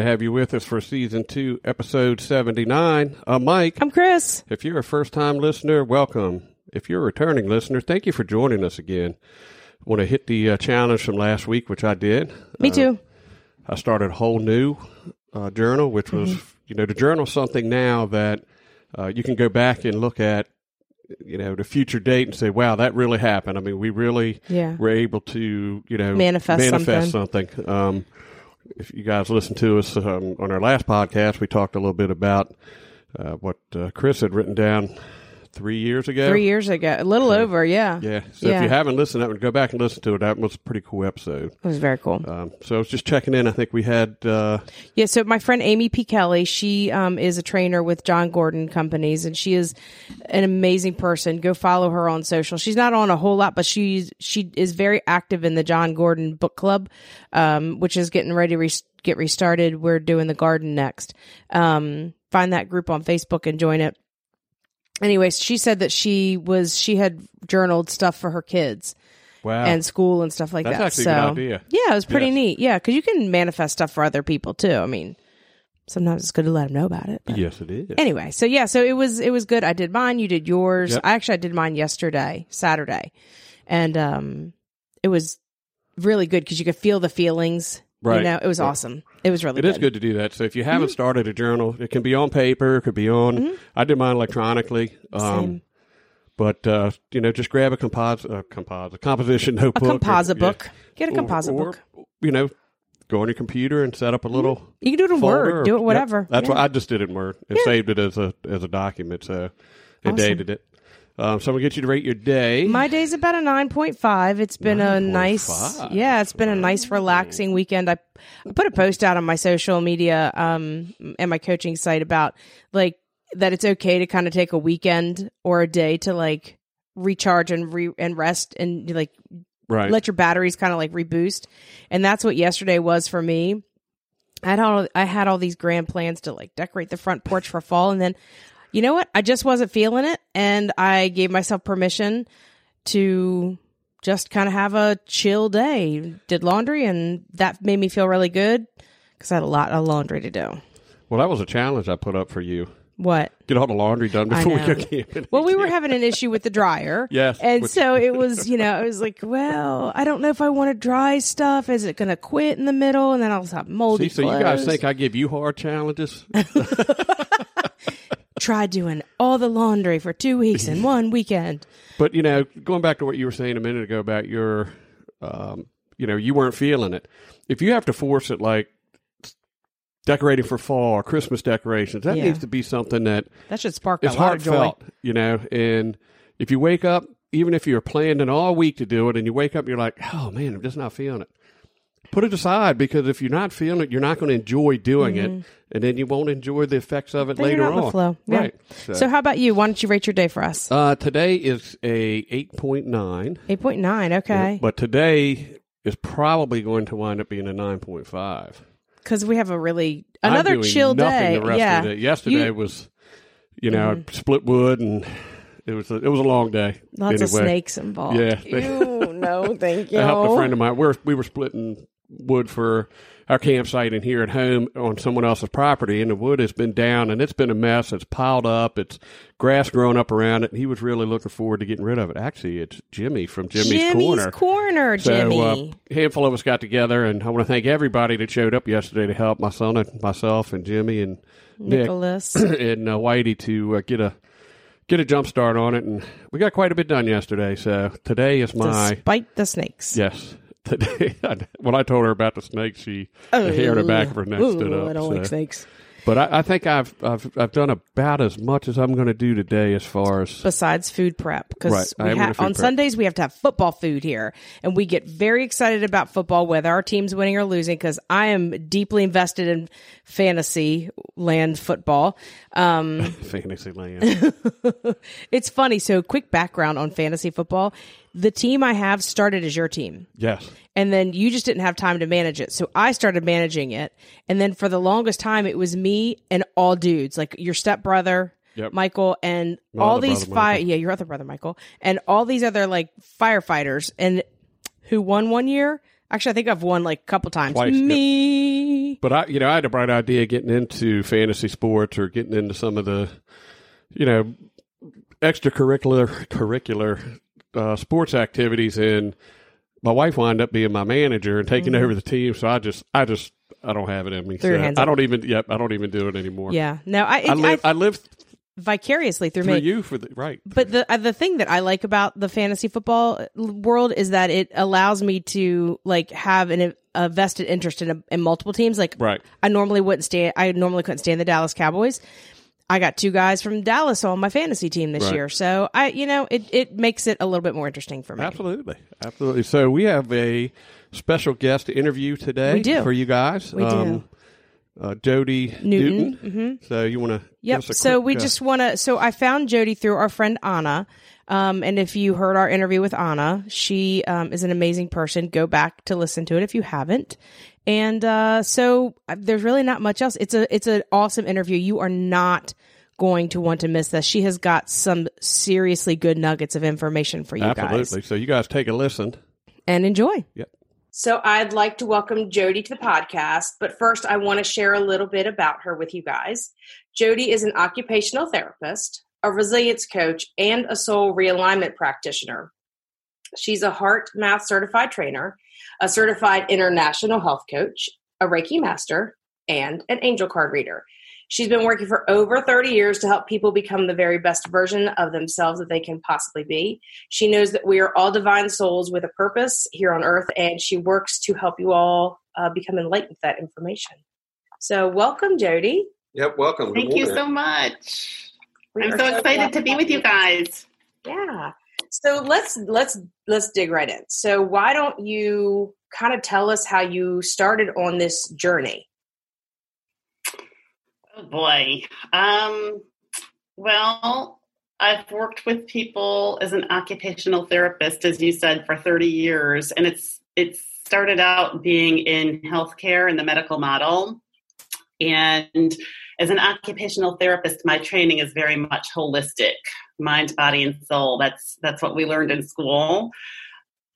to have you with us for season two, episode 79. Uh, Mike, I'm Kris. if you're a first time listener, welcome. If you're a returning listener, thank you for joining us again. I want to hit the uh, challenge from last week, which I did. Me Uh, too. I started a whole new uh, journal, which was, Mm-hmm. you know, the journal something now that uh, you can go back and look at, you know, the future date and say, wow, that really happened. I mean, we really Yeah. were able to, you know, Manifest manifest something. Um, if you guys listened to us um, on our last podcast, we talked a little bit about uh, what uh, Kris had written down three years ago. Three years ago, a little over, yeah. Yeah. So if you haven't listened to that, go back and listen to it. That was a pretty cool episode. It was very cool. Um, so I was just checking in. I think we had uh, Yeah, so my friend Amy P. Kelly, she um, is a trainer with Jon Gordon Companies, and she is an amazing person. Go follow her on social. She's not on a whole lot, but she's she is very active in the Jon Gordon Book Club, um, which is getting ready to re- get restarted. We're doing the garden next. Um, find that group on Facebook and join it. Anyways, she said that she was she had journaled stuff for her kids wow. and school and stuff like That's that. actually a so good idea. yeah, it was pretty Yes. neat. Yeah, because you can manifest stuff for other people too. I mean, sometimes it's good to let them know about it. but- yes, it is. Anyway, so yeah, so it was it was good. I did mine. You did yours. Yep. I actually I did mine yesterday, Saturday, and um, it was really good because you could feel the feelings. You Right. know, it was Right. awesome. It was really It good. is good to do that. So if you haven't Mm-hmm. started a journal, it can be on paper, it could be on. I did mine electronically. Um, Same. But uh, you know, just grab a composite, uh, composite composition A notebook, or- composite yeah. book. Get a Or- composite or, book. You know, go on your computer and set up a little. You can do it in Word. or- Do it Yep. whatever. That's Yeah. what I just did it in Word and saved it as a as a document. So and Awesome. dated it. Um, so I'm gonna get you to rate your day. My day's about a nine point five. It's been a nice, 9.5. yeah, it's been a nice, relaxing weekend. I, I put a post out on my social media um and my coaching site about like that it's okay to kind of take a weekend or a day to like recharge and re and rest and like right. let your batteries kind of like reboost. And that's what yesterday was for me. I had all I had all these grand plans to like decorate the front porch for fall, and then you know what? I just wasn't feeling it, and I gave myself permission to just kind of have a chill day. Did laundry, and that made me feel really good because I had a lot of laundry to do. well, that was a challenge I put up for you. What? Get all the laundry done before we go camping. Well, we were having an issue with the dryer. Yes, And which- so it was, you know, I was like, well, I don't know if I want to dry stuff. Is it going to quit in the middle? And then I'll have moldy See, so you guys think I give you hard challenges? Try doing all the laundry for two weeks in one weekend. But you know, going back to what you were saying a minute ago about your, um, you know, you weren't feeling it. If you have to force it, like decorating for fall or Christmas decorations, that Yeah. needs to be something that That should spark is a lot of joy. heartfelt. You know, and if you wake up, even if you're planning all week to do it, and you wake up, and you're like, oh man, I'm just not feeling it. Put it aside because if you're not feeling it, you're not going to enjoy doing it, and then you won't enjoy the effects of it Mm-hmm. Then later you're not on. the flow. Yeah. Right. So how about you? Why don't you rate your day for us? Uh, today is a 8.9, 8.9. Okay. but today is probably going to wind up being a 9.5. Because we have a really, I'm another doing chill nothing day. The rest yeah. of the day. Yesterday You- Mm-hmm. was, you know, split wood and it was a, it was a long day. Lots of snakes involved. Yeah. Ew, no, thank you. I helped a friend of mine. We're, we were splitting wood for our campsite and here at home on someone else's property, and the wood has been down and it's been a mess. It's piled up. It's grass growing up around it. And he was really looking forward to getting rid of it. Actually, it's Jimmy from Jimmy's, Jimmy's Corner. Corner, So Jimmy. uh, a handful of us got together, and I want to thank everybody that showed up yesterday to help my son and myself and Jimmy and Nick Nicholas. and uh, Whitey to uh, get a get a jump start on it, and we got quite a bit done yesterday. So today is my Despite the snakes. yes. Today, when I told her about the snake, she the hair on the back of her neck Ooh, stood up. I don't so. like snakes. But I, I think I've, I've I've done about as much as I'm going to do today as far as besides food prep because Right, ha- on prep. Sundays we have to have football food here, and we get very excited about football whether our team's winning or losing because I am deeply invested in fantasy land football. Um, fantasy land. it's funny. So, quick background on fantasy football: the team I have started as your team. yes. and then you just didn't have time to manage it. So I started managing it. And then for the longest time, it was me and all dudes, like your stepbrother, Yep. Michael, and My all these fire, yeah, your other brother, Michael, and all these other like firefighters and who won one year. Actually, I think I've won like a couple times. Twice, yep. me. But I, you know, I had a bright idea getting into fantasy sports or getting into some of the, you know, extracurricular curricular uh, sports activities, and my wife wound up being my manager and taking over the team. So I just, I just, I don't have it in me. Mm-hmm. So I up. don't even, yep, I don't even do it anymore. Yeah. No, I, I I, live, I live vicariously through through me. you for the right. But the uh, the thing that I like about the fantasy football world is that it allows me to like have an a vested interest in, a, in multiple teams. Like Right. I normally wouldn't stand. I normally couldn't stand the Dallas Cowboys. I got two guys from Dallas on my fantasy team this Right. year, so I you know it it makes it a little bit more interesting for me. Absolutely, absolutely. So we have a special guest to interview today We do. for you guys. We do. Uh, Jodi Newton. Newton. Mhm. So you want to? Yep. So we just want to. So I found Jodi through our friend Anna. Um, and if you heard our interview with Anna, she um, is an amazing person. Go back to listen to it if you haven't. And uh, so uh, there's really not much else. It's a it's an awesome interview. You are not going to want to miss this. She has got some seriously good nuggets of information for you guys absolutely. So you guys take a listen. and enjoy. Yep. So I'd like to welcome Jodi to the podcast, but first I want to share a little bit about her with you guys. Jodi is an occupational therapist, a resilience coach, and a soul realignment practitioner. She's a HeartMath certified trainer, a certified international health coach, a Reiki master, and an angel card reader. She's been working for over 30 years to help people become the very best version of themselves that they can possibly be. She knows that we are all divine souls with a purpose here on earth, and she works to help you all uh, become enlightened with that information. So, welcome, Jodi. Yep, welcome. Thank you so much. We I'm so excited to be with you guys. Yeah. So let's let's let's dig right in. So why don't you kind of tell us how you started on this journey? Oh boy. Um, well, I've worked with people as an occupational therapist, as you said, for 30 years, and it's it started out being in healthcare in the medical model. And as an occupational therapist, my training is very much holistic, mind, body, and soul. That's that's what we learned in school.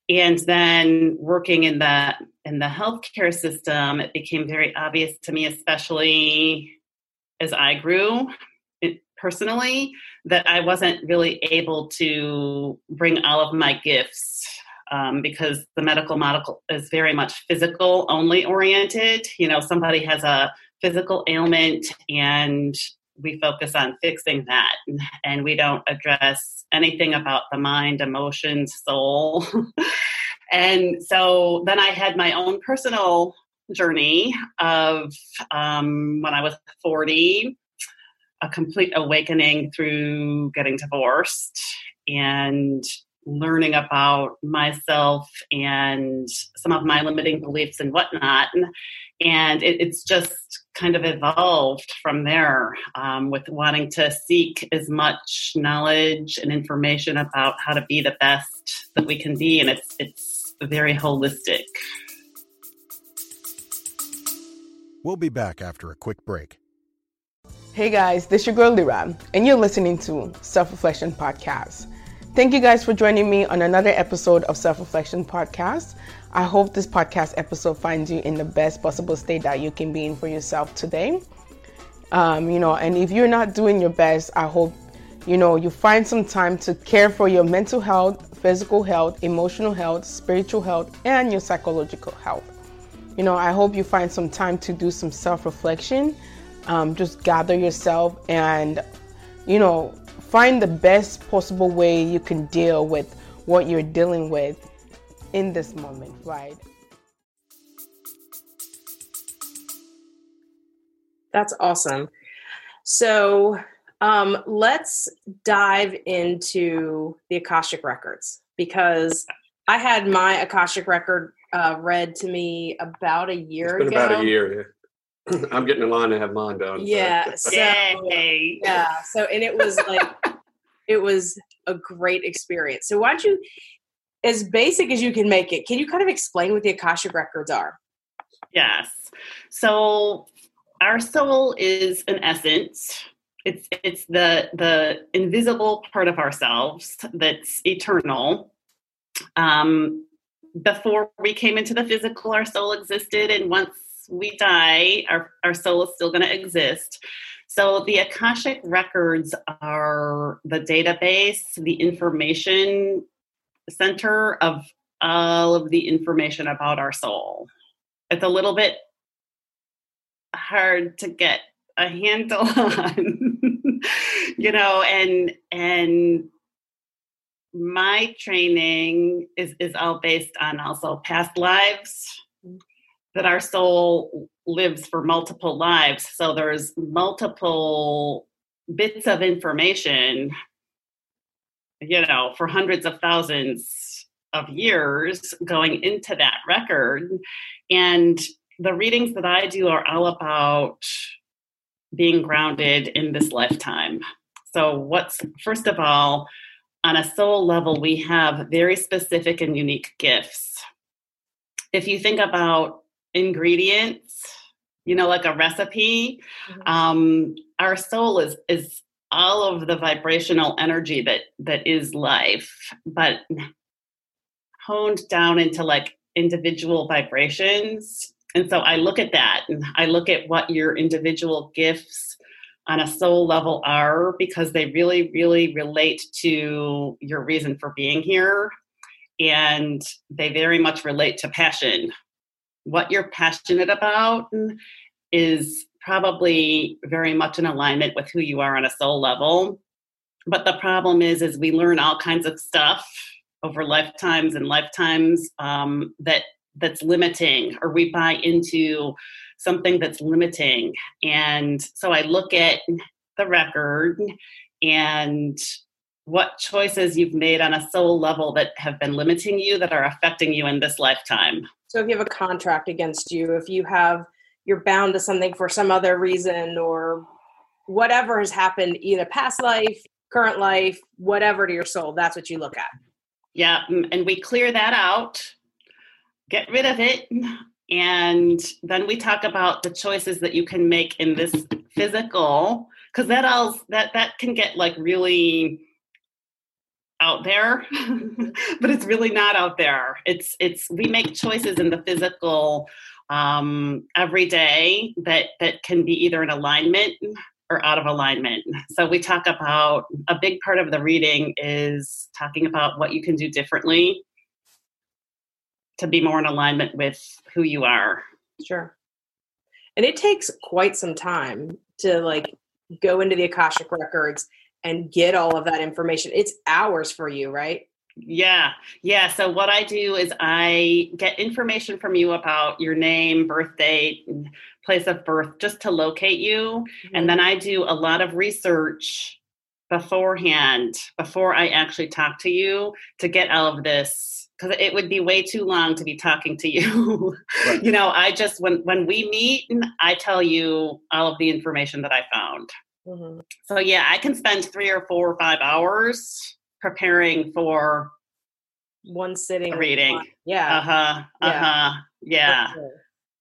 And then working in the in the healthcare system, it became very obvious to me, especially as I grew personally, that I wasn't really able to bring all of my gifts um, because the medical model is very much physical only oriented. You know, somebody has a physical ailment and we focus on fixing that and we don't address anything about the mind, emotions, soul. and so then I had my own personal journey of um, when I was 40, a complete awakening through getting divorced and learning about myself and some of my limiting beliefs and whatnot. And, it, it's just kind of evolved from there um, with wanting to seek as much knowledge and information about how to be the best that we can be. And it's, it's very holistic. We'll be back after a quick break. Hey guys, this is your girl Lira, and you're listening to Self Reflection Podcast. Thank you guys for joining me on another episode of Self Reflection Podcast. I hope this podcast episode finds you in the best possible state that you can be in for yourself today. Um, you know, and if you're not doing your best, I hope you know you find some time to care for your mental health, physical health, emotional health, spiritual health, and your psychological health. You know, I hope you find some time to do some self reflection. Um, just gather yourself and, you know, find the best possible way you can deal with what you're dealing with in this moment, right? That's awesome. So um, let's dive into the Akashic records because I had my Akashic record uh, read to me about a year It's been ago. about a year. Yeah. I'm getting in line to have mine done. Yeah. So, Yay. yeah. So, and it was like, it was a great experience. So, why don't you, as basic as you can make it, can you kind of explain what the Akashic records are? Yes. So our soul is an essence. It's it's the the invisible part of ourselves that's eternal. Um, before we came into the physical, our soul existed, and once we die, our, our soul is still going to exist. So the Akashic records are the database, the information center of all of the information about our soul. It's a little bit hard to get a handle on, you know, and and my training is is all based on also past lives that our soul lives for multiple lives so there's multiple bits of information you know for hundreds of thousands of years going into that record and the readings that i do are all about being grounded in this lifetime so what's first of all on a soul level, we have very specific and unique gifts. If you think about ingredients, you know, like a recipe, Mhm. um, our soul is is all of the vibrational energy that that is life, but honed down into like individual vibrations. And so I look at that and I look at what your individual gifts on a soul level are because they really, really relate to your reason for being here. And they very much relate to passion. What you're passionate about is probably very much in alignment with who you are on a soul level. But the problem is, is we learn all kinds of stuff over lifetimes and lifetimes um, that that's limiting, or we buy into something that's limiting. And so I look at the record and what choices you've made on a soul level that have been limiting you that are affecting you in this lifetime. So, if you have a contract against you, if you have, you're bound to something for some other reason or whatever has happened in a past life, current life, whatever to your soul, that's what you look at. Yeah, mm, and we clear that out, get rid of it, and then we talk about the choices that you can make in this physical because that all that that can get like really out there but it's really not out there it's it's we make choices in the physical um every day that that can be either in alignment or out of alignment so we talk about a big part of the reading is talking about what you can do differently to be more in alignment with who you are Sure. And it takes quite some time to like go into the Akashic records and get all of that information. It's hours for you, right? Yeah, yeah. So what I do is I get information from you about your name, birth date, place of birth, just to locate you, and then I do a lot of research beforehand before I actually talk to you to get all of this because it would be way too long to be talking to you. Right. you know, I just when when we meet, I tell you all of the information that I found. Mhm. So yeah, I can spend three or four or five hours preparing for one sitting a reading. Yeah. Uh huh. Yeah. Uh huh. Yeah. sure.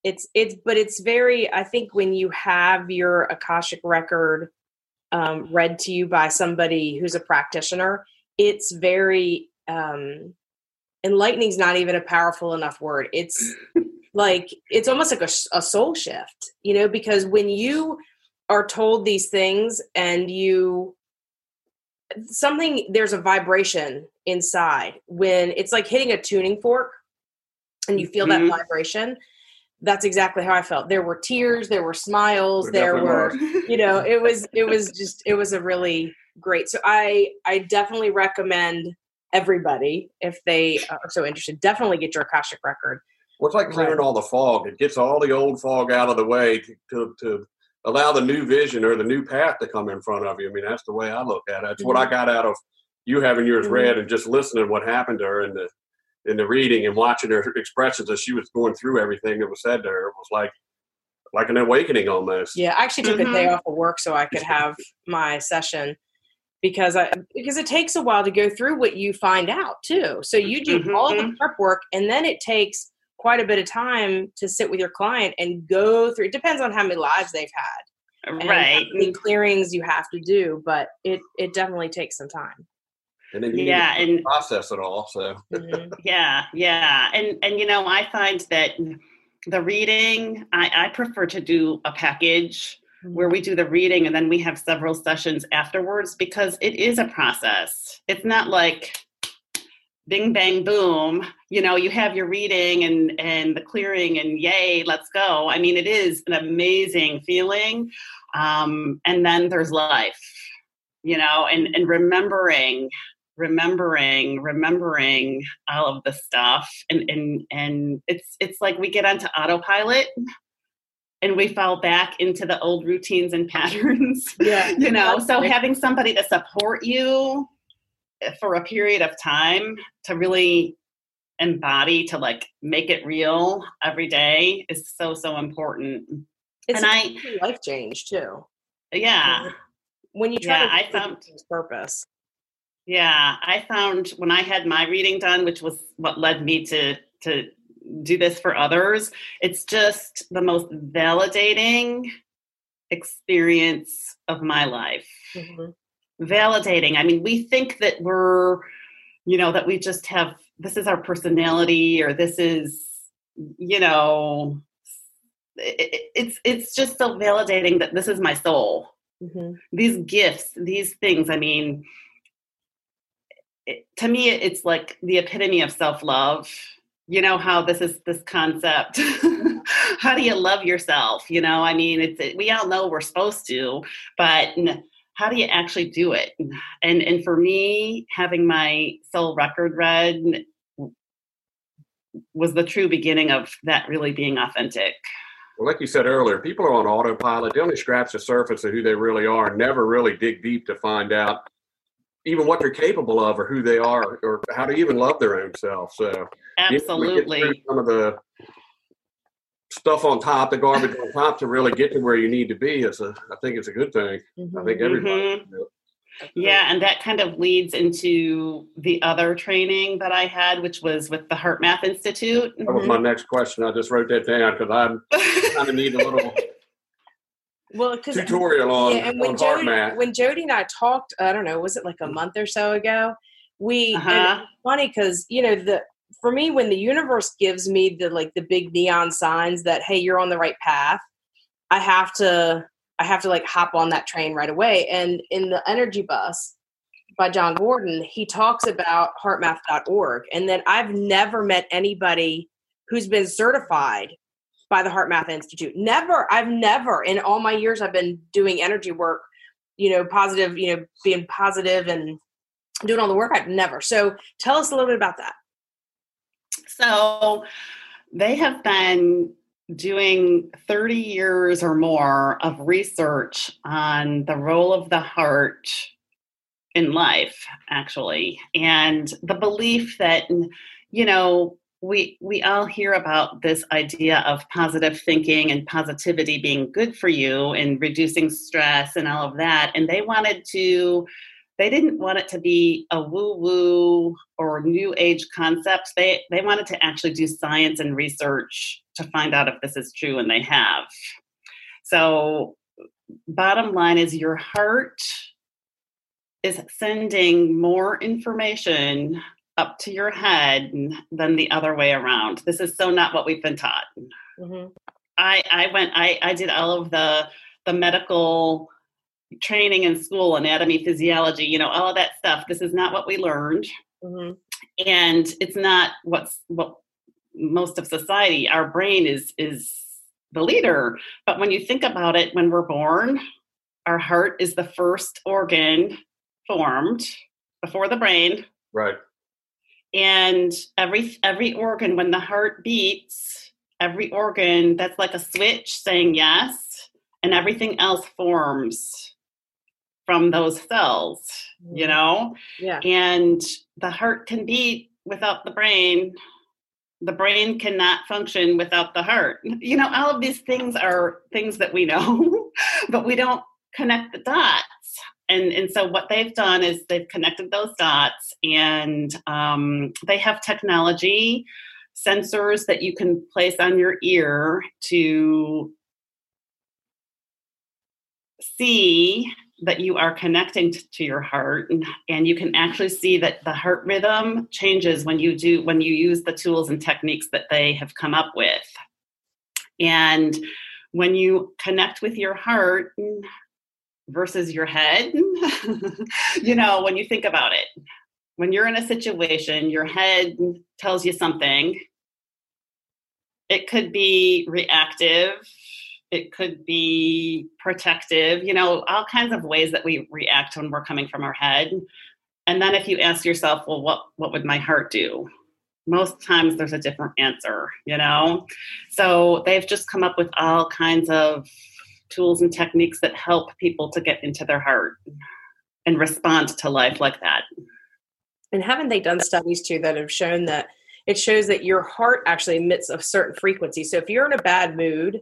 It's it's but it's very I think when you have your Akashic record um, read to you by somebody who's a practitioner, it's very um enlightening is not even a powerful enough word. It's like it's almost like a soul shift, you know, because when you are told these things and you something there's a vibration inside when it's like hitting a tuning fork and you feel Mhm. that vibration that's exactly how i felt there were tears there were smiles There there definitely were you know it was it was just it was a really great so i i definitely recommend everybody if they are so interested definitely get your akashic record Well, it's like clearing all the fog. It gets all the old fog out of the way to, to, to allow the new vision or the new path to come in front of you. I mean, that's the way I look at it. That's mm-hmm. what I got out of you having yours mm-hmm. read and just listening to what happened to her in the in the reading and watching her expressions as she was going through everything that was said to her. It was like like an awakening almost. Yeah, I actually took mm-hmm. a day mm-hmm. off of work so I could have my session because I because it takes a while to go through what you find out too. So you do mm-hmm. all the mm-hmm. prep work and then it takes quite a bit of time to sit with your client and go through. It depends on how many lives they've had, right? The clearings you have to do, but it it definitely takes some time. And then yeah, and process it all. So mm-hmm. yeah, yeah, and and you know I find that the reading I, I prefer to do a package where we do the reading and then we have several sessions afterwards because it is a process. It's not like bing bang boom you know you have your reading and and the clearing and yay let's go i mean it is an amazing feeling um, and then there's life you know and and remembering remembering remembering all of the stuff and and and it's it's like we get onto autopilot and we fall back into the old routines and patterns. Yeah. you know, so having somebody to support you for a period of time to really embody to like make it real every day is so so important. It's and I life change too. Yeah. When you try yeah, to I found purpose. Yeah, I found when I had my reading done, which was what led me to to do this for others. It's just the most validating experience of my life. Mm-hmm. Validating. I mean, we think that we're, you know, that we just have this is our personality or this is, you know, it, it's it's just so validating that this is my soul. Mm-hmm. These gifts, these things. I mean, it, to me, it's like the epitome of self love you know how this is this concept how do you love yourself you know i mean it's we all know we're supposed to but how do you actually do it and and for me having my soul record read was the true beginning of that really being authentic well, like you said earlier, people are on autopilot. They only scratch the surface of who they really are and never really dig deep to find out even what they're capable of or who they are or how to even love their own self. So absolutely some of the stuff on top, the garbage on top to really get to where you need to be is a I think it's a good thing. Mm-hmm. I think everybody mm-hmm. yeah, and that kind of leads into the other training that I had, which was with the HeartMath Institute. That was my mm-hmm. next question. I just wrote that down because I'm kind of need a little well, because tutorial on, yeah, and when on Jodi, when Jodi and I talked, I don't know, was it like a month or so ago? We uh-huh. funny because you know the for me when the universe gives me the like the big neon signs that hey you're on the right path, I have to I have to like hop on that train right away. And in the energy bus by Jon Gordon, he talks about heartmath.org, and then I've never met anybody who's been certified by the HeartMath Institute. Never, I've never in all my years I've been doing energy work, you know, positive, you know, being positive and doing all the work. I've never. So tell us a little bit about that. So they have been doing 30 years or more of research on the role of the heart in life, actually, and the belief that, you know, we we all hear about this idea of positive thinking and positivity being good for you and reducing stress and all of that and they wanted to they didn't want it to be a woo woo or new age concept they they wanted to actually do science and research to find out if this is true and they have so bottom line is your heart is sending more information up to your head than the other way around. This is so not what we've been taught. Mm-hmm. I I went I I did all of the the medical training in school, anatomy, physiology, you know, all of that stuff. This is not what we learned, mm-hmm. and it's not what's what most of society. Our brain is is the leader, but when you think about it, when we're born, our heart is the first organ formed before the brain. Right and every every organ when the heart beats every organ that's like a switch saying yes and everything else forms from those cells, you Mhm. know? Yeah. And the heart can beat without the brain. The brain cannot function without the heart. You know, all of these things are things that we know, but we don't connect the dots. And, and so what they've done is they've connected those dots and um, they have technology sensors that you can place on your ear to see that you are connecting to your heart and you can actually see that the heart rhythm changes when you do when you use the tools and techniques that they have come up with. And when you connect with your heart versus your head you know when you think about it when you're in a situation your head tells you something it could be reactive it could be protective you know all kinds of ways that we react when we're coming from our head. And then if you ask yourself well what what would my heart do? Most times there's a different answer you know? So they've just come up with all kinds of tools and techniques that help people to get into their heart and respond to life like that. And haven't they done studies too that have shown that it shows that your heart actually emits a certain frequency. So if you're in a bad mood,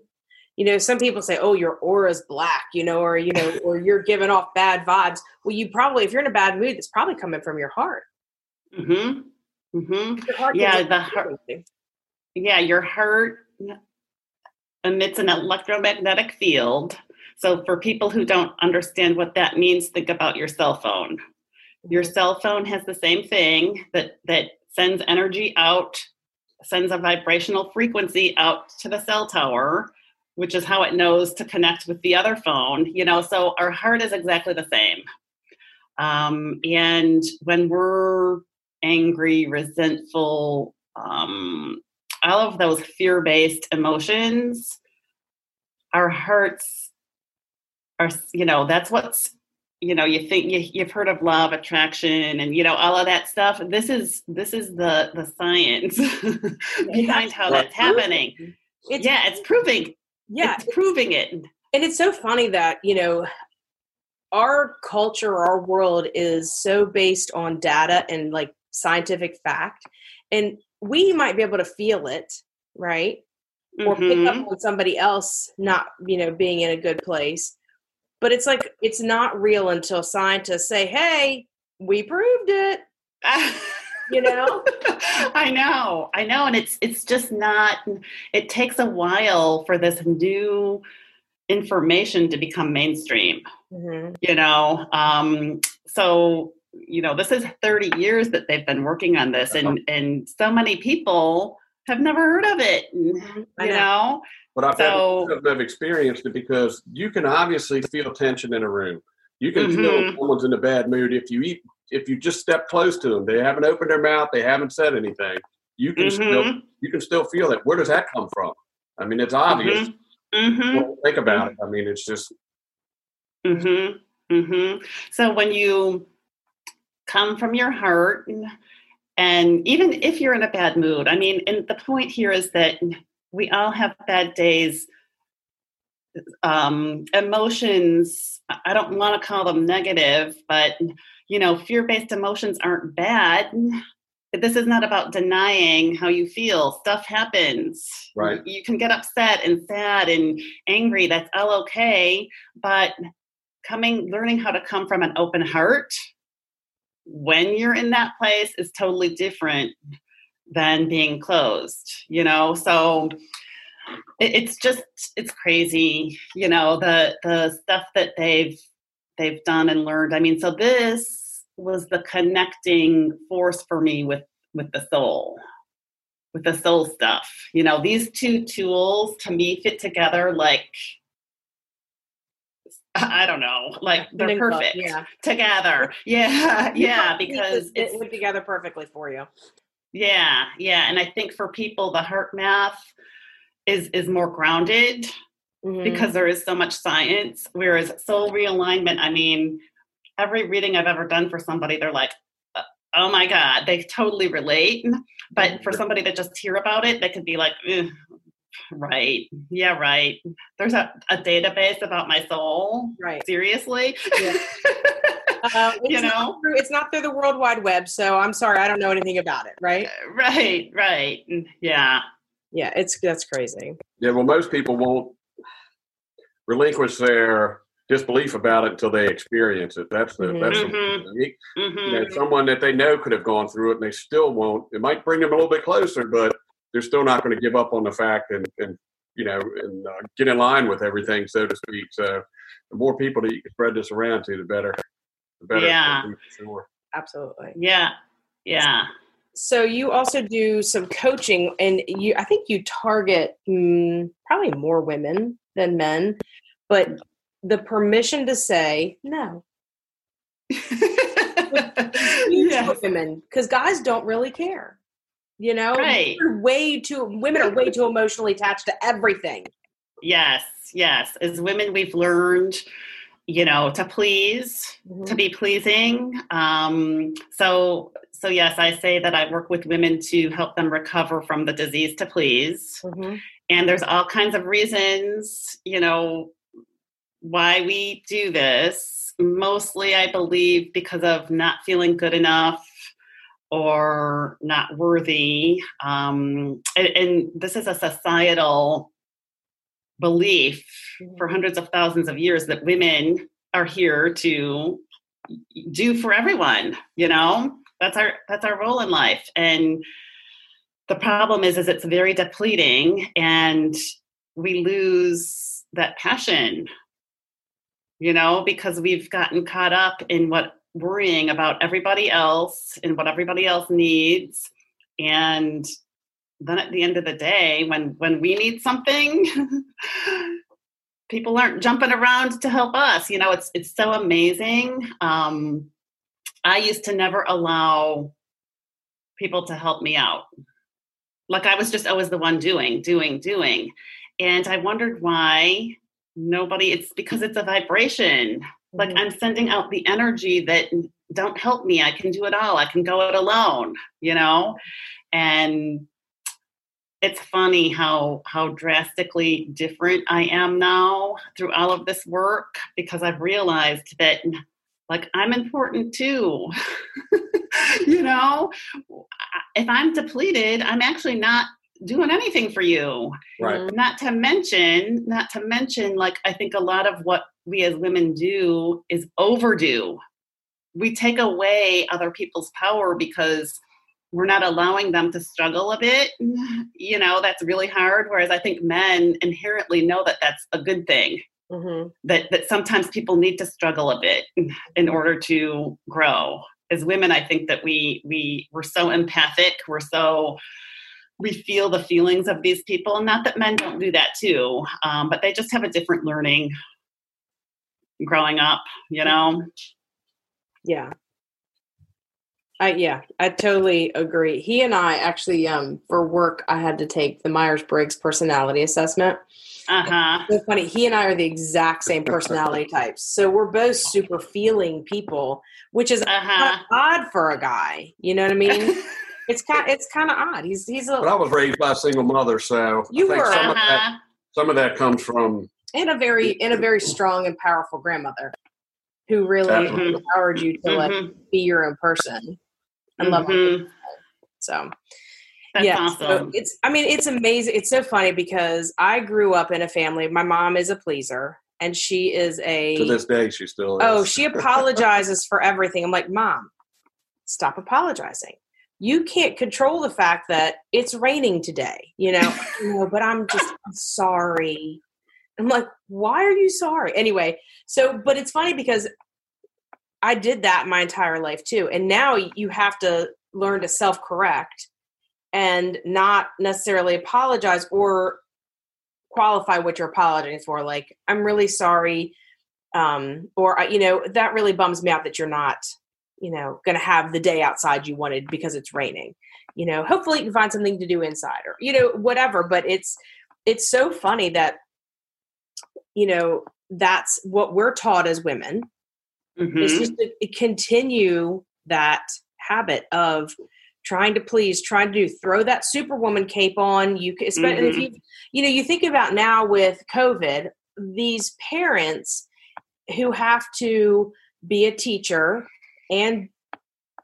you know, some people say, "Oh, your aura's black," you know, or you know, or you're giving off bad vibes. Well, you probably, if you're in a bad mood, it's probably coming from your heart. mhm mhm Your heart Yeah, the heart- yeah, your heart emits an electromagnetic field. So, for people who don't understand what that means, think about your cell phone. Your cell phone has the same thing that that sends energy out, sends a vibrational frequency out to the cell tower, which is how it knows to connect with the other phone. You know, so our heart is exactly the same. Um, and when we're angry, resentful, um, all of those fear based emotions, our hearts are, you know, that's what's, you know, you think you, you've heard of law of attraction and, you know, all of that stuff. This is, this is the, the science behind how that's happening. It's, yeah, it's proving, yeah, it's proving it. and it's so funny that you know our culture our world is so based on data and like scientific fact and we might be able to feel it right? Or pick up mm-hmm. on somebody else not you know being in a good place. But it's like it's not real until scientists say hey we proved it you know I know, I know, and it's it's just not. It takes a while for this new information to become mainstream. Mhm. You know, um, so you know, this is 30 years that they've been working on this, and and so many people have never heard of it. You I know. know, But I've, So- had, I've experienced it because you can obviously feel tension in a room. You can feel Mhm. someone's in a bad mood if you eat. If you just step close to them, they haven't opened their mouth, they haven't said anything. You can still Mhm. you can still feel it. Where does that come from? I mean, it's obvious. Mhm. Well, think about it. I mean, it's just Mm-hmm. Mm-hmm. So when you come from your heart, and even if you're in a bad mood, I mean, and the point here is that we all have bad days. Um, emotions, I don't want to call them negative, but you know, fear-based emotions aren't bad. This is not about denying how you feel. Stuff happens. Right. You can get upset and sad and angry. That's all okay. But coming learning how to come from an open heart when you're in that place is totally different than being closed you know so it's just it's crazy you know the the stuff that they've they've done and learned. I mean so this was the connecting force for me with with the soul with the soul stuff. You know these two tools to me fit together like I don't know, like they're perfect yeah. together. Yeah, yeah, because it went together perfectly for you. Yeah, yeah, and I think for people the HeartMath is is more grounded Mhm. because there is so much science. Whereas soul realignment, I mean, every reading I've ever done for somebody, they're like, "Uh, "Oh my god," they totally relate. But for somebody that just hear about it, they could be like, Right. Yeah, right. There's a, a database about my soul. Right. Seriously? Yeah. Uh, You know? not through, it's not through the World Wide Web, so I'm sorry, I don't know anything about it. Right? right, right. Yeah. Yeah, it's that's crazy. Yeah, well, most people won't relinquish their disbelief about it until they experience it. That's the that's the, Mhm. I mean, hmm you know, someone that they know could have gone through it and they still won't. It might bring them a little bit closer, but they're still not going to give up on the fact and and you know and uh, get in line with everything, so to speak. So the more people that you can spread this around to, the better. The better. Yeah. Sure. Absolutely. Yeah. Yeah. So you also do some coaching, and you I think you target mm, probably more women than men, but the permission to say no. Yes. women because guys don't really care. You know, Right. Way too women are way too emotionally attached to everything. Yes. Yes. As women, we've learned, you know, to please, to be pleasing. Um, so, so yes, I say that I work with women to help them recover from the disease to please. Mhm. and there's all kinds of reasons you know why we do this mostly i believe because of not feeling good enough or not worthy um, and, and this is a societal belief for hundreds of thousands of years that women are here to do for everyone you know? That's our that's our role in life. And the problem is is it's very depleting and we lose that passion you know because we've gotten caught up in what worrying about everybody else and what everybody else needs. And then at the end of the day when when we need something people aren't jumping around to help us. You know it's it's so amazing. Um i used to never allow people to help me out. Like I was just always the one doing, doing, doing. And I wondered why nobody, it's because it's a vibration. Like Mhm. I'm sending out the energy that don't help me. I can do it all. I can go it alone, you know? And it's funny how how drastically different I am now through all of this work because I've realized that like I'm important too. you know, if I'm depleted, I'm actually not doing anything for you. Right. Not to mention, not to mention, like I think a lot of what we as women do is overdo. We take away other people's power because we're not allowing them to struggle a bit. You know, that's really hard. Whereas I think men inherently know that that's a good thing. Mhm. That that sometimes people need to struggle a bit in order to grow. As women, I think that we we we're so empathic. We're so we feel the feelings of these people, and not that men don't do that too, um, but they just have a different learning growing up. You know. Yeah. I yeah, I totally agree. He and I actually um for work I had to take the Myers-Briggs personality assessment. Uh huh. So funny, he and I are the exact same personality types. So we're both super feeling people, which is Uh kind huh. of odd for a guy. You know what I mean? it's kind it's kind of odd. He's he's But I a was raised by a single mother, so You I think were. some of that Uh-huh. some of that comes from and a very and a very strong and powerful grandmother who really Absolutely. empowered you to like Mhm. be your own person and love on Mhm. So That's yeah, awesome. so it's I mean it's amazing. It's so funny because I grew up in a family. My mom is a pleaser, and she is a to this day she still is. oh she apologizes for everything. I'm like, mom, stop apologizing. You can't control the fact that it's raining today. You know, no, but I'm just I'm sorry. I'm like, why are you sorry? Anyway, so but it's funny because I did that my entire life too. And now you have to learn to self correct and not necessarily apologize or qualify what you're apologizing for. Like, I'm really sorry. Um, or, uh, you know, that really bums me out that you're not, you know, going to have the day outside you wanted because it's raining. You know, hopefully you can find something to do inside or, you know, whatever. But it's, it's so funny that, you know, that's what we're taught as women Mhm. it's just to continue that habit of trying to please, trying to do throw that superwoman cape on. You can, especially if Mhm. you, you know, you think about now with COVID, these parents who have to be a teacher and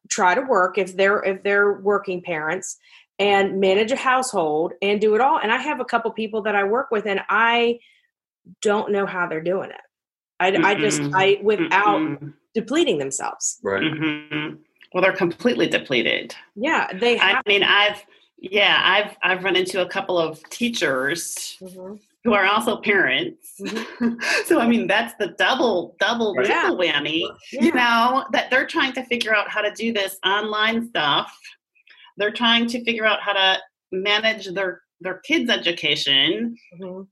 try to work if they're if they're working parents and manage a household and do it all. And I have a couple people that I work with, and I don't know how they're doing it. I, I just I without Mm-mm. depleting themselves. Right. Mhm. Well, they're completely depleted. Yeah, they I have. mean, I've yeah, I've I've run into a couple of teachers Mhm. Who are also parents. so I mean, that's the double double Right. triple whammy. You know that they're trying to figure out how to do this online stuff. They're trying to figure out how to manage their their kids' education, Mhm.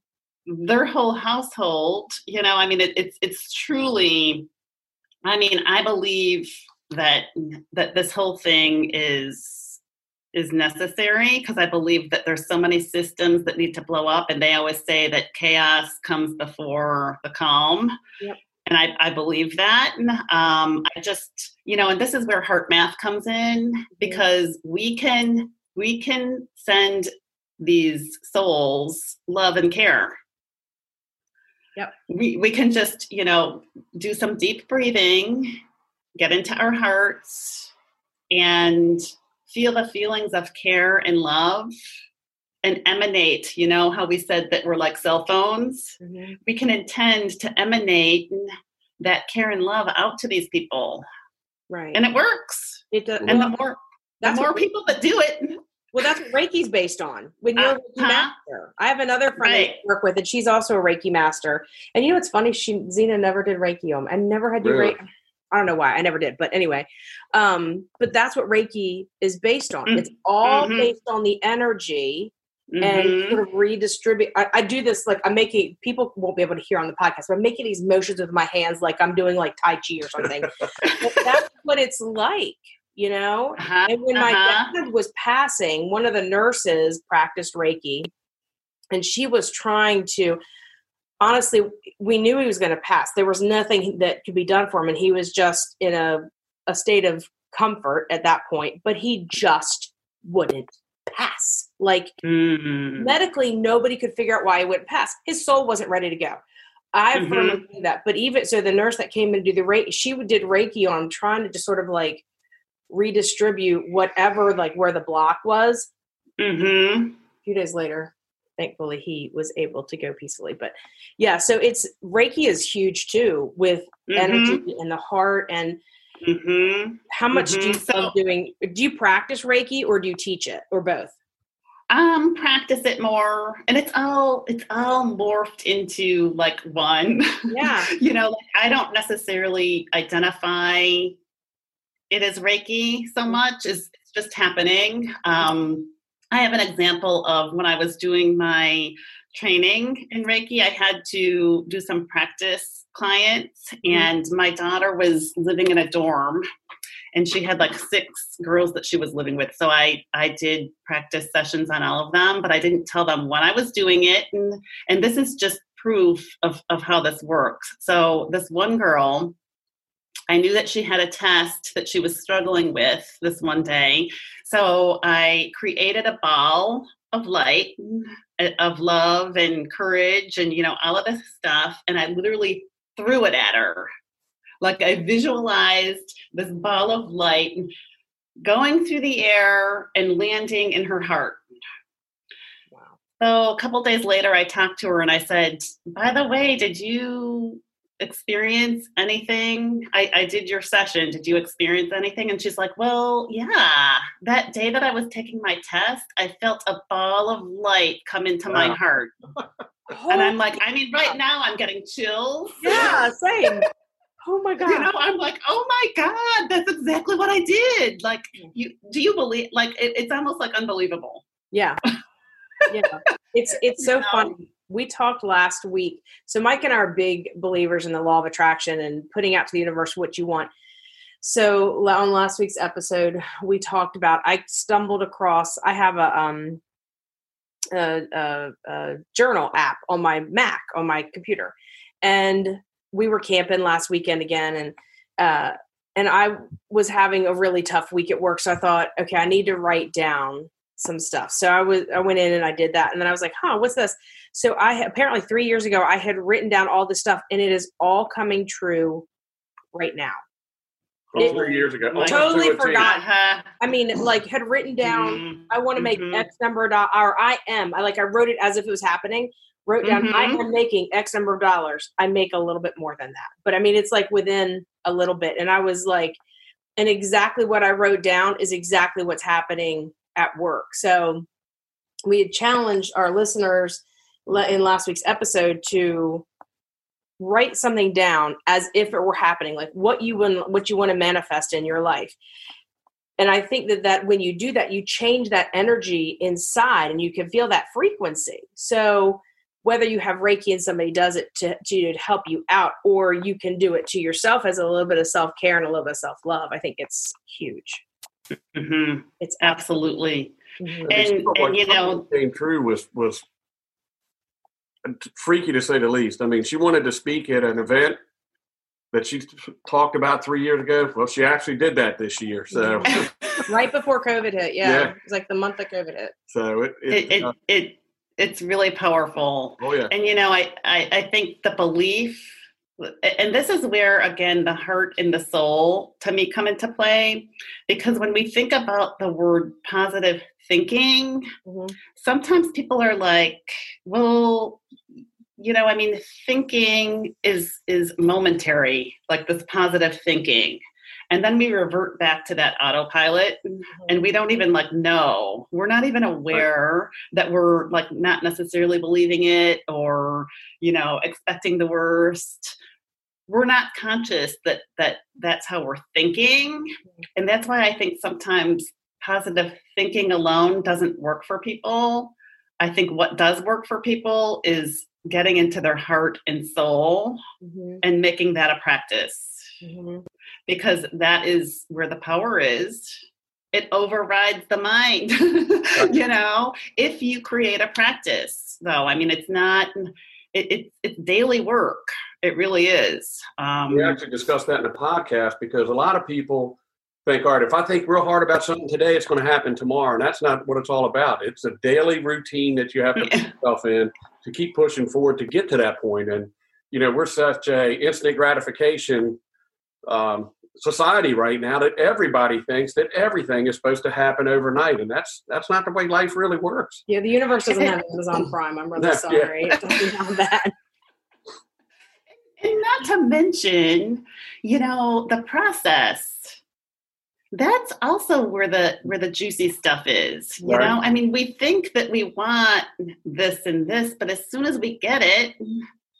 their whole household. You know, I mean, it, it's it's truly. I mean, I believe that that this whole thing is is necessary because I believe that there's so many systems that need to blow up, and they always say that chaos comes before the calm. Yep. And I, I believe that. Um, I just, you know, and this is where HeartMath comes in because we can we can send these souls love and care. Yep. We we can just, you know, do some deep breathing, get into our hearts, and feel the feelings of care and love and emanate. You know how we said that we're like cell phones? Mhm. We can intend to emanate that care and love out to these people. Right. And it works. it does. And well, the more the more what- people that do it, Well, that's what Reiki's based on. When you're a Reiki Uh-huh. master, I have another friend Right. I work with, and she's also a Reiki master. And you know what's funny? She Zena never did Reiki on. I never had to do Really? Reiki. I don't know why. I never did, but anyway. Um, but that's what Reiki is based on. Mm. It's all Mhm. based on the energy and Mhm. sort of redistribute. I, I do this like I'm making people won't be able to hear on the podcast, but I'm making these motions with my hands like I'm doing like Tai Chi or something. that's what it's like, you know? Uh-huh, And when my uh-huh. dad was passing, one of the nurses practiced Reiki, and she was trying to. Honestly, we knew he was going to pass. There was nothing that could be done for him, and he was just in a a state of comfort at that point. But he just wouldn't pass. Like Mhm. medically, nobody could figure out why he wouldn't pass. His soul wasn't ready to go. I Mhm. firmly believe that. But even so, the nurse that came in to do the Reiki, she did Reiki on trying to just sort of like redistribute whatever, like where the block was. Mhm. A few days later, thankfully, he was able to go peacefully. But yeah, so it's Reiki is huge too with Mhm. energy and the heart. And Mhm. how much do you Mhm. So- love doing? Do you practice Reiki or do you teach it or both? um practice it more and it's all it's all morphed into like one Yeah. you know like i don't necessarily identify it as reiki so much as it's just happening um i have an example of when i was doing my training in reiki i had to do some practice clients mm-hmm. and my daughter was living in a dorm and she had like six girls that she was living with. So i i did practice sessions on all of them but i didn't tell them when i was doing it and and this is just proof of of how this works. So this one girl i knew that she had a test that she was struggling with this one day so i created a ball of light uh, of love and courage and you know all of this stuff and i literally threw it at her like I visualized this ball of light going through the air and landing in her heart. Wow. So a couple days later, I talked to her and I said, By the way, did you experience anything? I, I did your session. Did you experience anything? And she's like, Well, yeah. That day that I was taking my test, I felt a ball of light come into my heart. And oh I'm like, I mean, right now I'm getting chills. yeah, same. Oh my god. you know i'm like oh my god that's exactly what i did like mm. you do you believe like it, it's almost like unbelievable Yeah. Yeah. It's it's so You know? funny. We talked last week. So Mike and I are big believers in the law of attraction and putting out to the universe what you want. So on last week's episode, we talked about I stumbled across I have a um a, a, a journal app on my Mac on my computer. And we were camping last weekend again and uh and I was having a really tough week at work. So I thought, okay, I need to write down some stuff. So I was I went in and I did that, and then I was like, huh, what's this? So I apparently three years ago I had written down all this stuff, and it is all coming true right now. It, three years ago. Totally forgot. Uh-huh. I mean, like had written down. Mm-hmm. I want to make mm-hmm. X number of dollars, or I am. I like I wrote it as if it was happening. Wrote down mm-hmm. I am making X number of dollars. I make a little bit more than that, but I mean it's like within a little bit. And I was like, and exactly what I wrote down is exactly what's happening at work. So we had challenged our listeners in last week's episode to write something down as if it were happening like what you want what you want to manifest in your life. And i think that that when you do that you change that energy inside and you can feel that frequency. So whether you have reiki and somebody does it to, to help you out or you can do it to yourself as a little bit of self-care and a little bit of self-love i think it's huge mm-hmm. it's absolutely mm-hmm. and, and you know came true was was freaky to say the least. I mean, she wanted to speak at an event that she talked about three years ago. Well, she actually did that this year. So right before COVID hit, yeah, yeah, it was like the month that COVID hit. So it it it, uh, it, it's really powerful. Oh yeah, and you know, I I, I think the belief. And this is where, again, the heart and the soul to me come into play. Because when we think about the word positive thinking, mm-hmm. sometimes people are like, well, you know i mean thinking is is momentary like this positive thinking and then we revert back to that autopilot mm-hmm. and we don't even like know we're not even aware that we're like not necessarily believing it or you know expecting the worst we're not conscious that that that's how we're thinking mm-hmm. and that's why i think sometimes positive thinking alone doesn't work for people i think what does work for people is getting into their heart and soul mm-hmm. and making that a practice mm-hmm. Because that is where the power is it overrides the mind you know if you create a practice though i mean it's not it, it, it's daily work it really is um, we actually discussed that in the podcast because a lot of people think, all right, if I think real hard about something today, it's going to happen tomorrow. And that's not what it's all about. It's a daily routine that you have to put yourself in to keep pushing forward to get to that point. And, you know, we're such a instant gratification um, society right now that everybody thinks that everything is supposed to happen overnight. And that's, that's not the way life really works. Yeah. The universe doesn't have Amazon Prime. I'm really sorry. Yeah. that. And not to mention, you know, the process that's also where the where the juicy stuff is you right. know i mean we think that we want this and this but as soon as we get it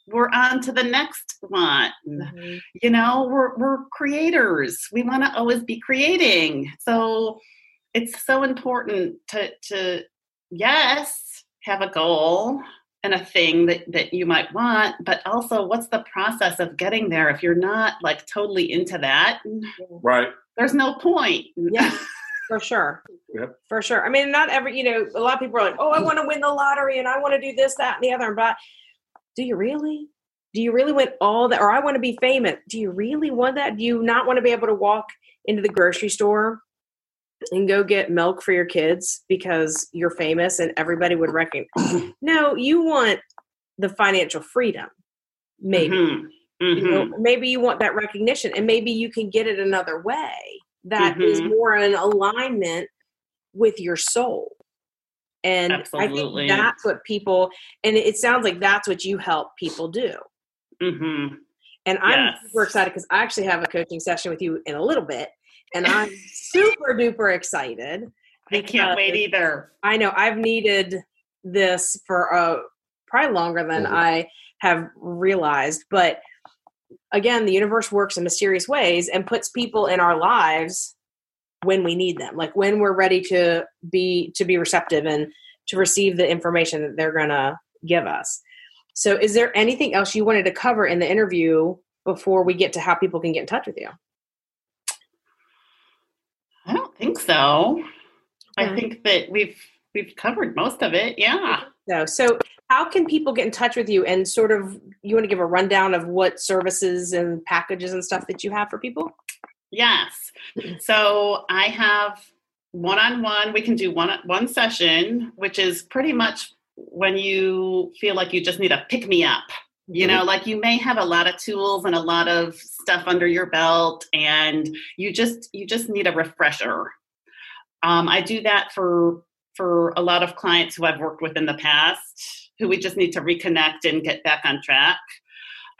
we're on to the next one mm-hmm. you know we're we're creators we want to always be creating so it's so important to to yes have a goal and a thing that, that you might want, but also what's the process of getting there if you're not like totally into that? Right there's no point. Yeah. For sure. Yep. For sure. I mean, not every, you know, a lot of people are like, oh, I want to win the lottery and I want to do this, that, and the other. But do you really? Do you really want all that? Or I want to be famous. Do you really want that? Do you not want to be able to walk into the grocery store and go get milk for your kids because you're famous and everybody would recognize? no, you want the financial freedom, maybe. Mm-hmm. Mm-hmm. You know, mm-hmm. maybe you want that recognition and maybe you can get it another way that mm-hmm. is more in alignment with your soul. And Absolutely. I think that's what people, and it sounds like that's what you help people do. Mm-hmm. And I'm yes. super excited because I actually have a coaching session with you in a little bit. And I'm super duper excited. I can't wait either. I know I've needed this for uh, probably longer than mm-hmm. I have realized. But again, the universe works in mysterious ways and puts people in our lives when we need them, like when we're ready to be to be receptive and to receive the information that they're going to give us. So, is there anything else you wanted to cover in the interview before we get to how people can get in touch with you? I don't think so. I think that we've we've covered most of it. Yeah. So, so how can people get in touch with you and sort of you want to give a rundown of what services and packages and stuff that you have for people? Yes. So I have one on one. We can do one one session, which is pretty much when you feel like you just need a pick me up. You know, like you may have a lot of tools and a lot of stuff under your belt, and you just you just need a refresher. Um, I do that for for a lot of clients who I've worked with in the past, who we just need to reconnect and get back on track.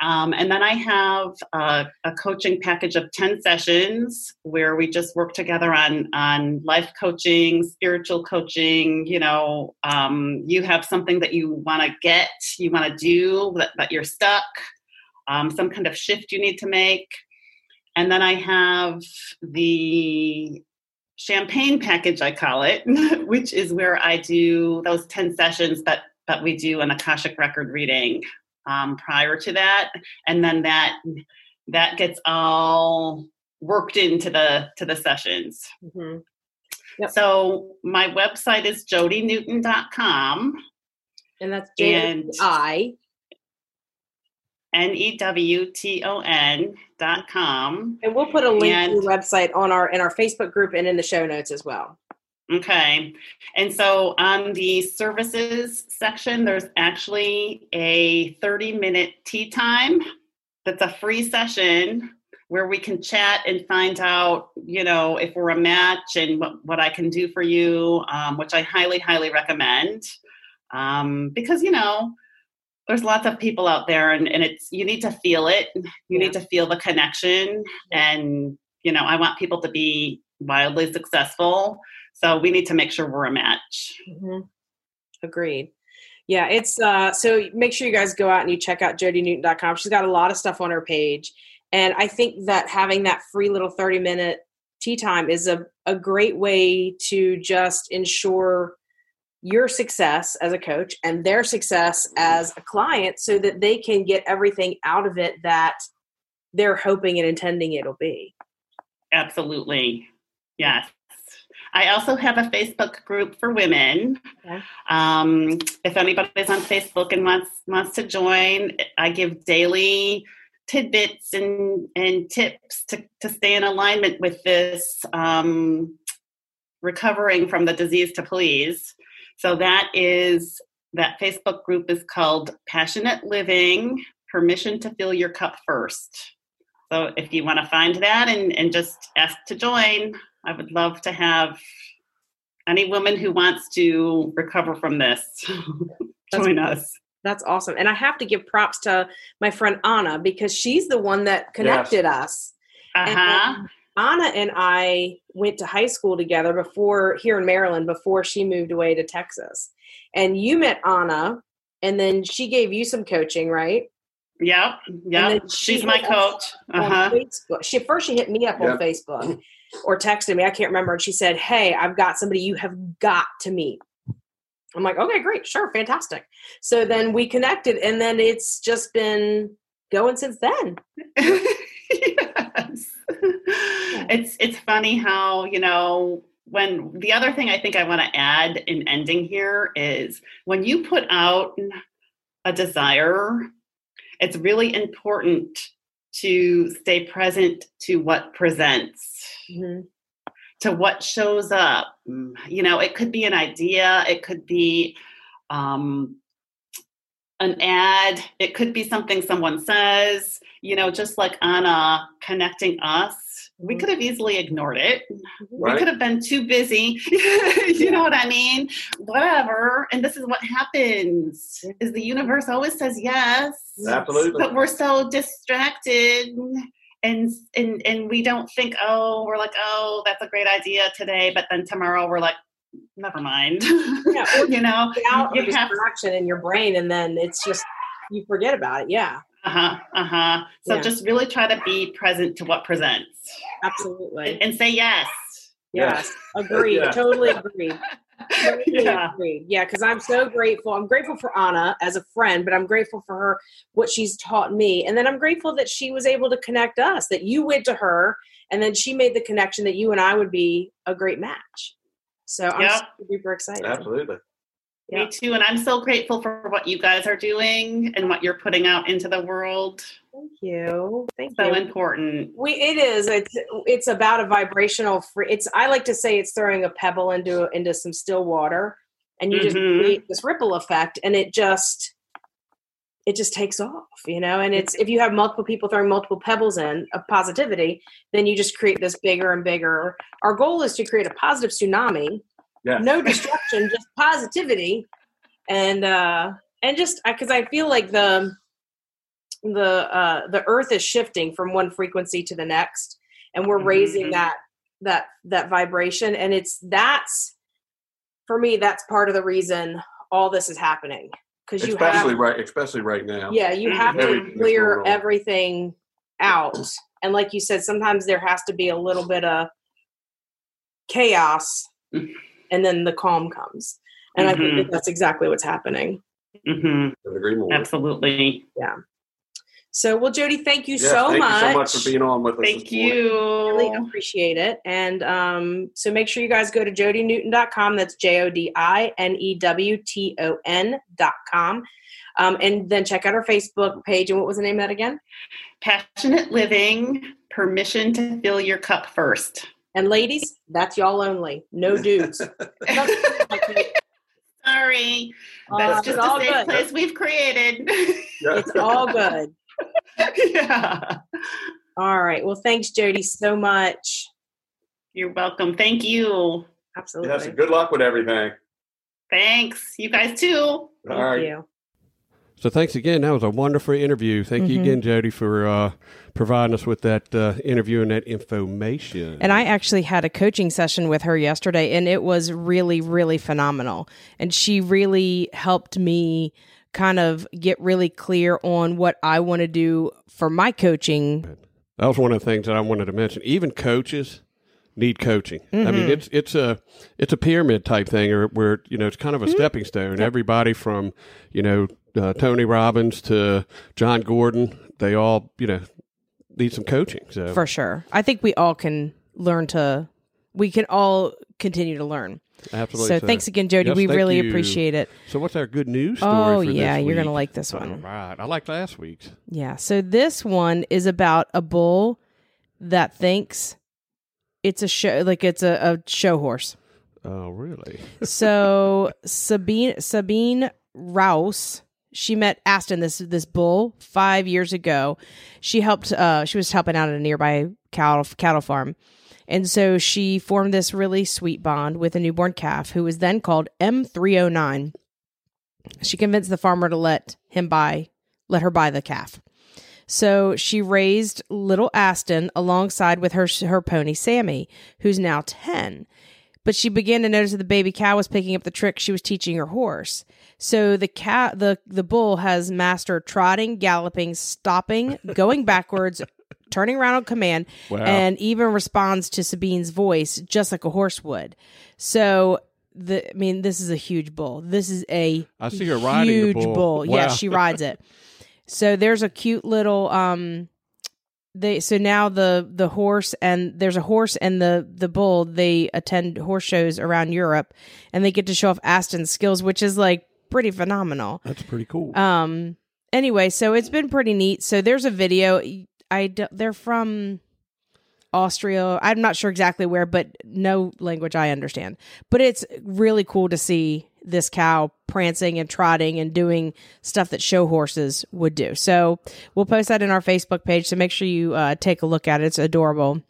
Um, and then I have a, a, coaching package of 10 sessions where we just work together on, on life coaching, spiritual coaching. You know, um, you have something that you want to get, you want to do, but, but you're stuck, um, some kind of shift you need to make. And then I have the champagne package, I call it, which is where I do those 10 sessions but, that we do an Akashic record reading um, prior to that, and then that that gets all worked into the to the sessions. Mm-hmm. Yep. So my website is jodinewton.com. And that's J I N E W T O N dot com. And we'll put a link and, to the website on our in our Facebook group and in the show notes as well. Okay. And so on the services section, there's actually a 30 minute tea time that's a free session where we can chat and find out, you know, if we're a match and what, what I can do for you, um, which I highly, highly recommend. Um, because, you know, there's lots of people out there and, and it's you need to feel it. You yeah. need to feel the connection. And, you know, I want people to be wildly successful. So we need to make sure we're a match. Mm-hmm. Agreed. Yeah, it's uh so make sure you guys go out and you check out jodinewton.com. She's got a lot of stuff on her page. And I think that having that free little 30 minute tea time is a, a great way to just ensure your success as a coach and their success as a client so that they can get everything out of it that they're hoping and intending it'll be. Absolutely. Yes. I also have a Facebook group for women. Okay. Um, if anybody's on Facebook and wants wants to join, I give daily tidbits and, and tips to, to stay in alignment with this um, recovering from the disease to please. So that is that Facebook group is called Passionate Living Permission to Fill Your Cup First. So if you want to find that and, and just ask to join, I would love to have any woman who wants to recover from this join us. That's awesome. And I have to give props to my friend Anna because she's the one that connected yes. us. Uh-huh. Anna and I went to high school together before here in Maryland before she moved away to Texas. And you met Anna and then she gave you some coaching, right? Yep. Yep. She's my coach. Uh-huh. She first she hit me up yep. on Facebook or texted me, I can't remember, and she said, Hey, I've got somebody you have got to meet. I'm like, okay, great, sure, fantastic. So then we connected, and then it's just been going since then. yes. It's it's funny how, you know, when the other thing I think I want to add in ending here is when you put out a desire, it's really important to stay present to what presents, mm-hmm. to what shows up. Mm, you know, it could be an idea, it could be um, an ad, it could be something someone says, you know, just like Anna connecting us we mm-hmm. could have easily ignored it. Right. We could have been too busy. you know what I mean? Whatever. And this is what happens is the universe always says yes. Absolutely. But we're so distracted and and and we don't think, oh, we're like, oh, that's a great idea today, but then tomorrow we're like, never mind. Yeah, you know, out you have distraction in your brain and then it's just you forget about it. Yeah. Uh-huh. Uh-huh. So yeah. just really try to be present to what presents. Absolutely. And, and say yes. Yes. Agreed. yeah. Totally agreed. Totally yeah. agreed. Yeah, because I'm so grateful. I'm grateful for Anna as a friend, but I'm grateful for her what she's taught me. And then I'm grateful that she was able to connect us, that you went to her and then she made the connection that you and I would be a great match. So I'm yep. super excited. Absolutely. Me too. And I'm so grateful for what you guys are doing and what you're putting out into the world. Thank you. Thank So you. So important. We it is. It's it's about a vibrational free. It's I like to say it's throwing a pebble into into some still water, and you just Mhm. create this ripple effect, and it just it just takes off, you know. And it's if you have multiple people throwing multiple pebbles in of positivity, then you just create this bigger and bigger. Our goal is to create a positive tsunami, Yes. no destruction, just positivity, and uh and just because I feel like the the uh the earth is shifting from one frequency to the next and we're raising Mhm. that that that vibration and it's that's for me that's part of the reason all this is happening because you especially have right, especially right now. yeah you have to clear everything out and like you said sometimes there has to be a little bit of chaos and then the calm comes and i think that that's exactly what's happening hmm Couldn't agree more. Absolutely. so well jodi thank you Yes, so thank much you so much for being on with us. Thank this morning. really you. appreciate it. And um, so make sure you guys go to jodinewton.com. That's J O D I N E W T O N.com. Um, and then check out our Facebook page. And what was the name of that again? Passionate living, permission to fill your cup first. And ladies, that's y'all only. No dudes. Sorry. Uh, That's it's just all a safe good. place we've created. Yeah. It's all good. yeah. All right. Well, thanks, Jodi, so much. You're welcome. Thank you. Absolutely. Yes, good luck with everything. Thanks. You guys too. Thank All right. you. So thanks again. That was a wonderful interview. Thank you Mhm. again, Jodi, for uh, providing us with that uh, interview and that information. And I actually had a coaching session with her yesterday, and it was really, really phenomenal. And she really helped me kind of get really clear on what I want to do for my coaching. that was one of the things that I wanted to mention. Even coaches need coaching. I Mm-hmm. mean, it's it's a it's a pyramid type thing, or where you know it's kind of Mm-hmm. a stepping stone. Everybody from you know uh, Tony Robbins to Jon Gordon, they all you know need some coaching. So For sure. I think we all can learn to, we can all continue to learn. absolutely. So thanks again, Jodi. Yes, we really you. appreciate it. So what's our good news story? Oh, yeah. You're going to like this one. right, I like last week's. Yeah. So this one is about a bull that thinks it's a show, like it's a, a show horse. Oh, really? so Sabine Sabine Rouse, she met Aston this this bull five years ago. She helped. Uh, she was helping out at a nearby cattle cattle farm, and so she formed this really sweet bond with a newborn calf who was then called M three hundred nine. She convinced the farmer to let him buy let her buy the calf. So she raised little Aston alongside with her her pony Sammy, who's now 10 but she began to notice that the baby cow was picking up the trick she was teaching her horse. So the cat, the the bull has mastered trotting, galloping, stopping, going backwards, turning around on command, Wow. and even responds to Sabine's voice just like a horse would. So the, I mean, this is a huge bull. This is a I see her riding huge bull. Yeah, Wow. she rides it. So there's a cute little um they so now the the horse and there's a horse and the the bull they attend horse shows around Europe and they get to show off Aston's skills which is like pretty phenomenal. That's pretty cool. Um anyway, so it's been pretty neat. So there's a video I they're from Austria. I'm not sure exactly where, but no language I understand. But it's really cool to see this cow prancing and trotting and doing stuff that show horses would do. So we'll post that in our Facebook page. So make sure you uh, take a look at it. It's adorable.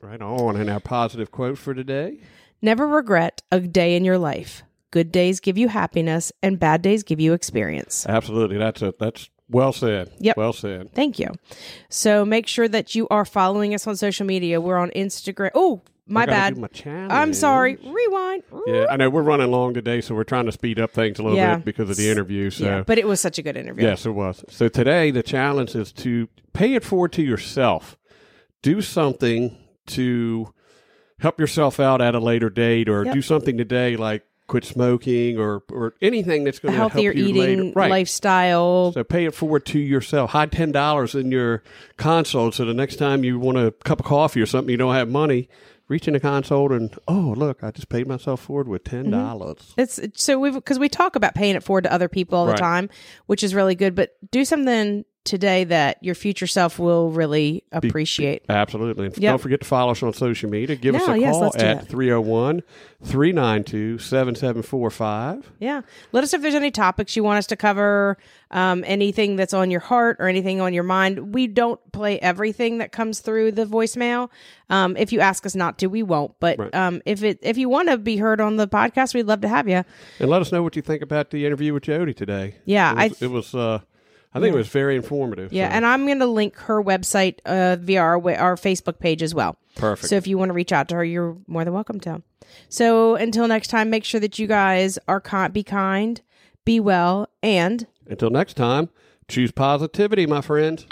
right on. And our positive quote for today. Never regret a day in your life. Good days give you happiness, and bad days give you experience. Absolutely. That's it. that's well said. Yep. Well said. Thank you. So make sure that you are following us on social media. We're on Instagram. Oh, my bad. my. I'm sorry. Rewind. Yeah, I know we're running long today, so we're trying to speed up things a little Yeah. bit because of the interview. So Yeah, but it was such a good interview. Yes, it was. So today the challenge is to pay it forward to yourself. Do something to help yourself out at a later date, or Yep. do something today like quit smoking, or or anything that's going to help healthier you eating later. Right. lifestyle. So pay it forward to yourself. Hide ten dollars in your console, so the next time you want a cup of coffee or something, you don't have money. Reaching the console and oh look, I just paid myself forward with ten mm-hmm. dollars. It's so we because we talk about paying it forward to other people all the time, which is really good. But do something today that your future self will really appreciate. Absolutely. And Yep. don't forget to follow us on social media. Give us a yes, call at that. 301 392 7745. Yeah. Let us know if there's any topics you want us to cover, um, anything that's on your heart or anything on your mind. We don't play everything that comes through the voicemail. Um, if you ask us not to, we won't. But Right. um, if it if you want to be heard on the podcast, we'd love to have you. And let us know what you think about the interview with Jodi today. Yeah, It I was, it was uh, I think it was very informative. Yeah, so- and I'm going to link her website uh, via our, our Facebook page as well. Perfect. So if you want to reach out to her, you're more than welcome to. So until next time, make sure that you guys are ki- be kind, be well, and Until next time, choose positivity, my friends.